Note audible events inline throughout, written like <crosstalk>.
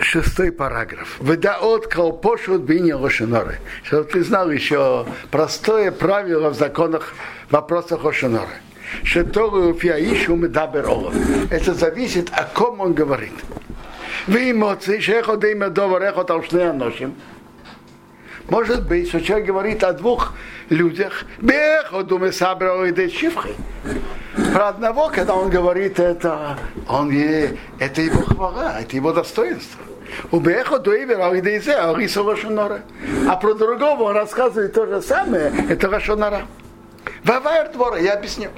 шестой параграф. Выдаот колпошут биня лошиноры. Чтобы ты знал еще простое правило в законах, вопросах лошиноры. Шетору фиаишу медабер Это зависит, о ком он говорит. Вы эмоции, шеходы имя доварехот алшнеяношим. Может быть, что человек говорит о двух людях, беходу мы собрали шифхи про одного, когда он говорит это, он, это его хвала, это его достоинство. А, а, а про другого он рассказывает то же самое, это ваша нора. Вавайр двора, я объясню.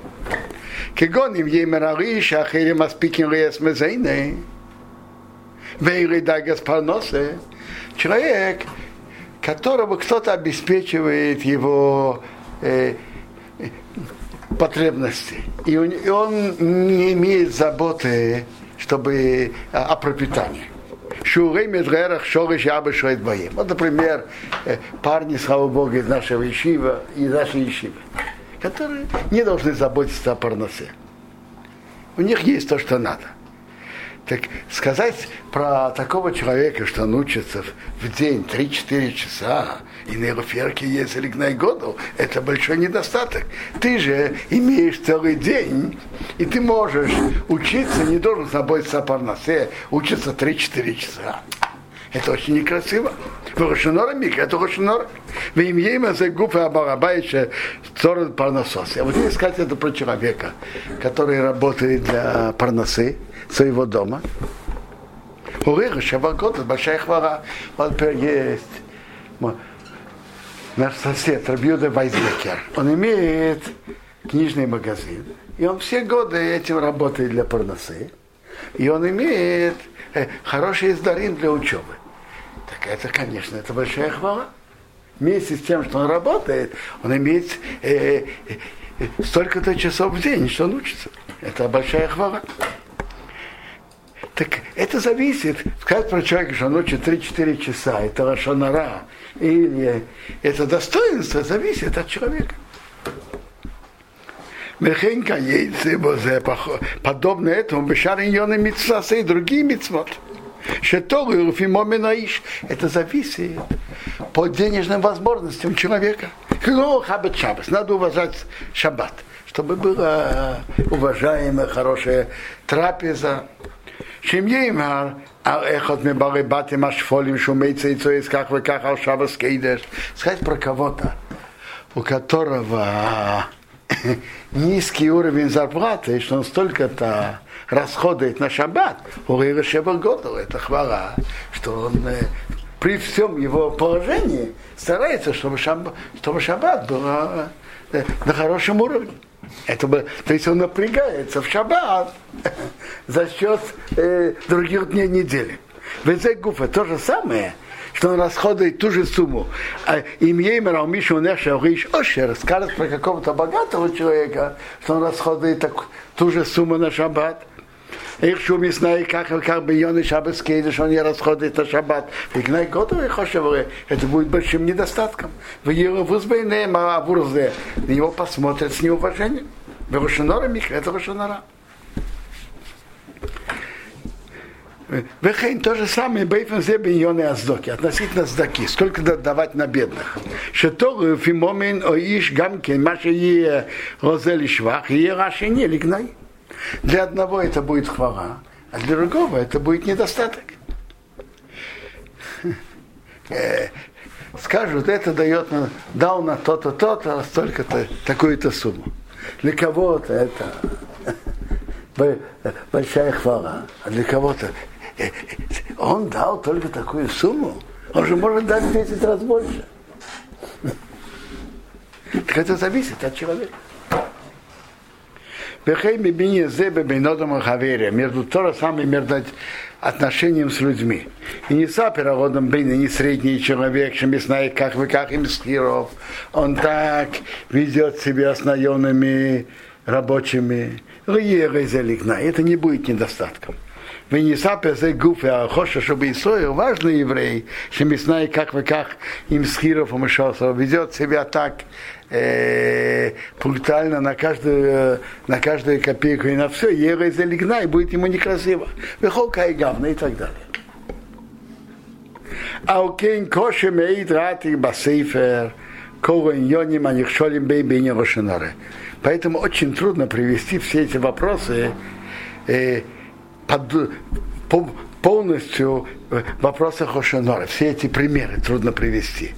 Кегоним емерари шахерим аспикин лес мезейны. Вейри дагас парносы. Человек, которого кто-то обеспечивает его э, потребности, и он, и не имеет заботы чтобы, о пропитании. Шурей Медгерах Шориш Яба Шоит Боим. Вот, например, э, парни, слава Богу, из нашего Ишива, из нашей Ишивы, которые не должны заботиться о парносе. У них есть то, что надо. Так сказать про такого человека, что он учится в день 3-4 часа, и на Ероферке есть на году, это большой недостаток. Ты же имеешь целый день, и ты можешь учиться, не должен заботиться о парносе, учиться 3-4 часа. Это очень некрасиво. Рошинора Мик, это Рошинора. В имя за губы Абарабаича Цорот Парносос. Я вот здесь сказать это про человека, который работает для парносы своего дома. Урыга Шабакот, большая хвара. Вот есть наш сосед Рабьюда Вайзбекер. Он имеет книжный магазин. И он все годы этим работает для парносы. И он имеет э, хороший издарин для учебы. Так это, конечно, это большая хвала. Вместе с тем, что он работает, он имеет э, э, столько-то часов в день, что он учится. Это большая хвала. Так это зависит, сказать про человека, что он учит 3-4 часа, это лошонара, или это достоинство, зависит от человека. Мехенка яйцы, подобно этому, бешар иньоны митцвасы и другие митцвот. Шетору Фимоменаиш. Это зависит по денежным возможностям человека. Хабат Шабас. Надо уважать шаббат, чтобы была уважаемая, хорошая трапеза. Шемьеймар, эхот мебары батим ашфолим шумейца и цоис как вы как ал шабас кейдеш. Сказать про кого-то, у которого <coughs> низкий уровень зарплаты, что он столько-то расходует на шаббат, у года это хвала, что он э, при всем его положении старается, чтобы шаббат, чтобы шаббат был э, на хорошем уровне. Это, то есть он напрягается в шаббат <laughs> за счет э, других дней недели. В гуфе то же самое, что он расходует ту же сумму. А имеем Раумишу Неша Риш Ошер скажет про какого-то богатого человека, что он расходует так, ту же сумму на шаббат. איך שהוא מסנאי כך וכך ביוני шаббат кейдыш, он не расходует на шаббат. Игнай готовый хошевы, это будет большим недостатком. В его вузбейнем, а вурзе, на него посмотрят с неуважением. В Рошинора Микра, это Рошинора. Вехейн то же самое бейфен зе биньоны аздоки, относительно сдаки, сколько давать на бедных. Шетору фимомин оиш гамкен, маша е розели швах, е раши не лигнай. Для одного это будет хвала, а для другого это будет недостаток. Э, скажут, это дает, дал на то-то, то-то, столько-то, такую-то сумму. Для кого-то это большая хвала, а для кого-то э, э, он дал только такую сумму, он же может дать в 10 раз больше. Так это зависит от человека. Между то же самое между отношением с людьми. И не сапероводом бейна, не средний человек, чем знает, как вы, как им скиров. Он так ведет себя с наемными рабочими. Это не будет недостатком. Венесапе за гуфе, а хоша, чтобы Исоир, важный еврей, что мы знаем, как вы как им с Хиров ведет себя так э, пунктуально на каждую, на каждую копейку и на все, ера из и будет ему некрасиво. Вехолка и гавна и так далее. А у кейн коше меид рати басейфер, корень йоним анихшолим бейбине рошенаре. Поэтому очень трудно привести все эти вопросы э, под, по, полностью в вопросах Ошенора. Все эти примеры трудно привести.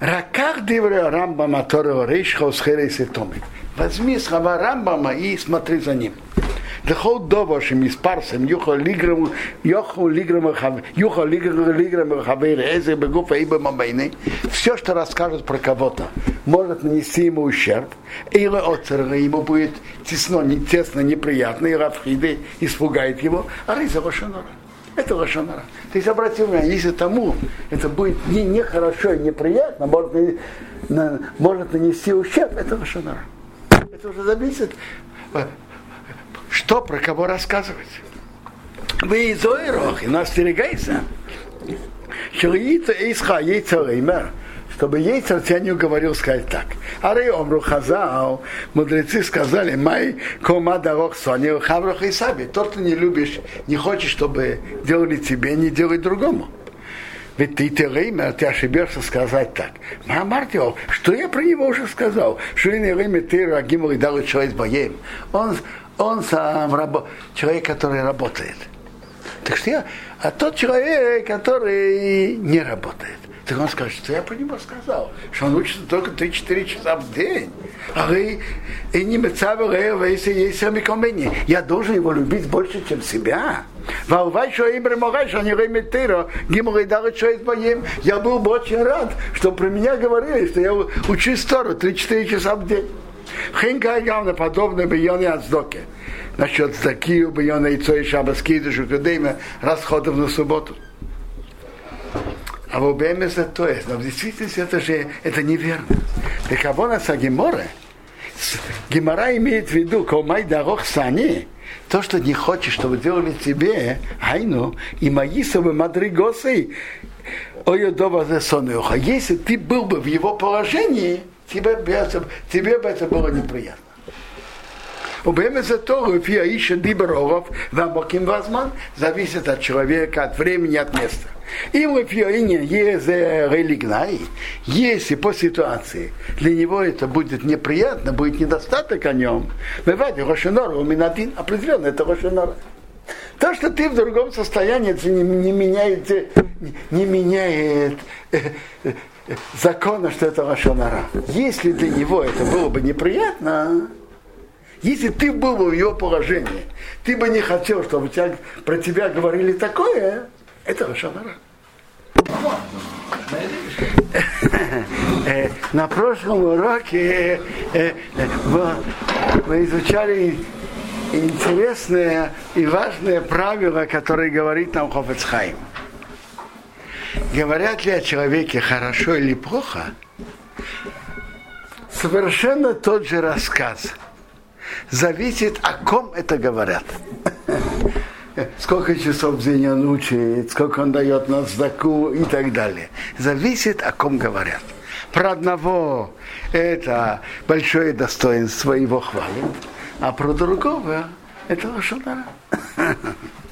Раках девря Рамбама Торова Рейшхаус Херейс и Томик. Возьми слова Рамбама и смотри за ним. Дехол добошим из парсом, юхо лиграм, юхо лиграм, юхо Лиграму лиграм, хавейр, эзе, бегуфа, ибо мамейны. Все, что расскажут про кого-то, может нанести ему ущерб, или отцерна ему будет тесно, не тесно неприятно, и равхиды испугает его, а рейза ваша. Это лошонара. То есть обрати внимание, если тому это будет не, нехорошо и неприятно, может, на, может нанести ущерб, это лошонара. Это уже зависит, что про кого рассказывать. Вы из Ойрох, и нас остерегайся. Шелиица Исха Ейцареймер, чтобы Ейцар тебя не уговорил сказать так. Аре Омру Хазал, мудрецы сказали, май кома дорог сони, хаврох и саби. Тот, ты не любишь, не хочешь, чтобы делали тебе, не делай другому. Ведь ты Тереймер, ты ошибешься сказать так. Мамартио, что я про него уже сказал? Не время ты Рагиму и дал человек боем. Он, он сам рабо, человек, который работает. Так что я, а тот человек, который не работает. Так он скажет, что я про него сказал, что он учится только 3-4 часа в день. А вы и не если есть сами Я должен его любить больше, чем себя. Я был бы очень рад, что про меня говорили, что я учусь Тору 3-4 часа в день. Хинка явно подобно бияне Ацдоке. Насчет Закию, бияне Ицо и Шабаскиду, Шукадейма, расходов на субботу. А в ОБМ это то есть. Но в действительности это же это неверно. Так кого на Сагиморе? Гимара имеет в виду, колмай дорог сани, то, что не хочешь, чтобы делали тебе, айну, и маисовы мадригосы, ой, дома за Если ты был бы в его положении, тебе, тебе бы это было неприятно. Убема за то, לפי האיש שדיבר עורף והמוקים והזמן, зависит от человека, от времени, от места. Им лепьоине есть религнай, если по ситуации для него это будет неприятно, будет недостаток о нем, бывает Рошенора, у Минадин определенно это Рошенора. То, что ты в другом состоянии, это не, не меняет, не меняет э, э, закона, что это Рошенора. Если для него это было бы неприятно, если ты был бы в его положении, ты бы не хотел, чтобы тебя, про тебя говорили такое, это Рошанара. Э, на прошлом уроке э, мы изучали интересное и важное правило, которое говорит нам Хофецхайм. Говорят ли о человеке хорошо или плохо, совершенно тот же рассказ – зависит, о ком это говорят. <laughs> <laughs> Сколько часов в день он учит, сколько он дает на сдаку и так далее. Зависит, о ком говорят. Про одного это большое достоинство, его хвалят, а про другого это лошадара. <laughs>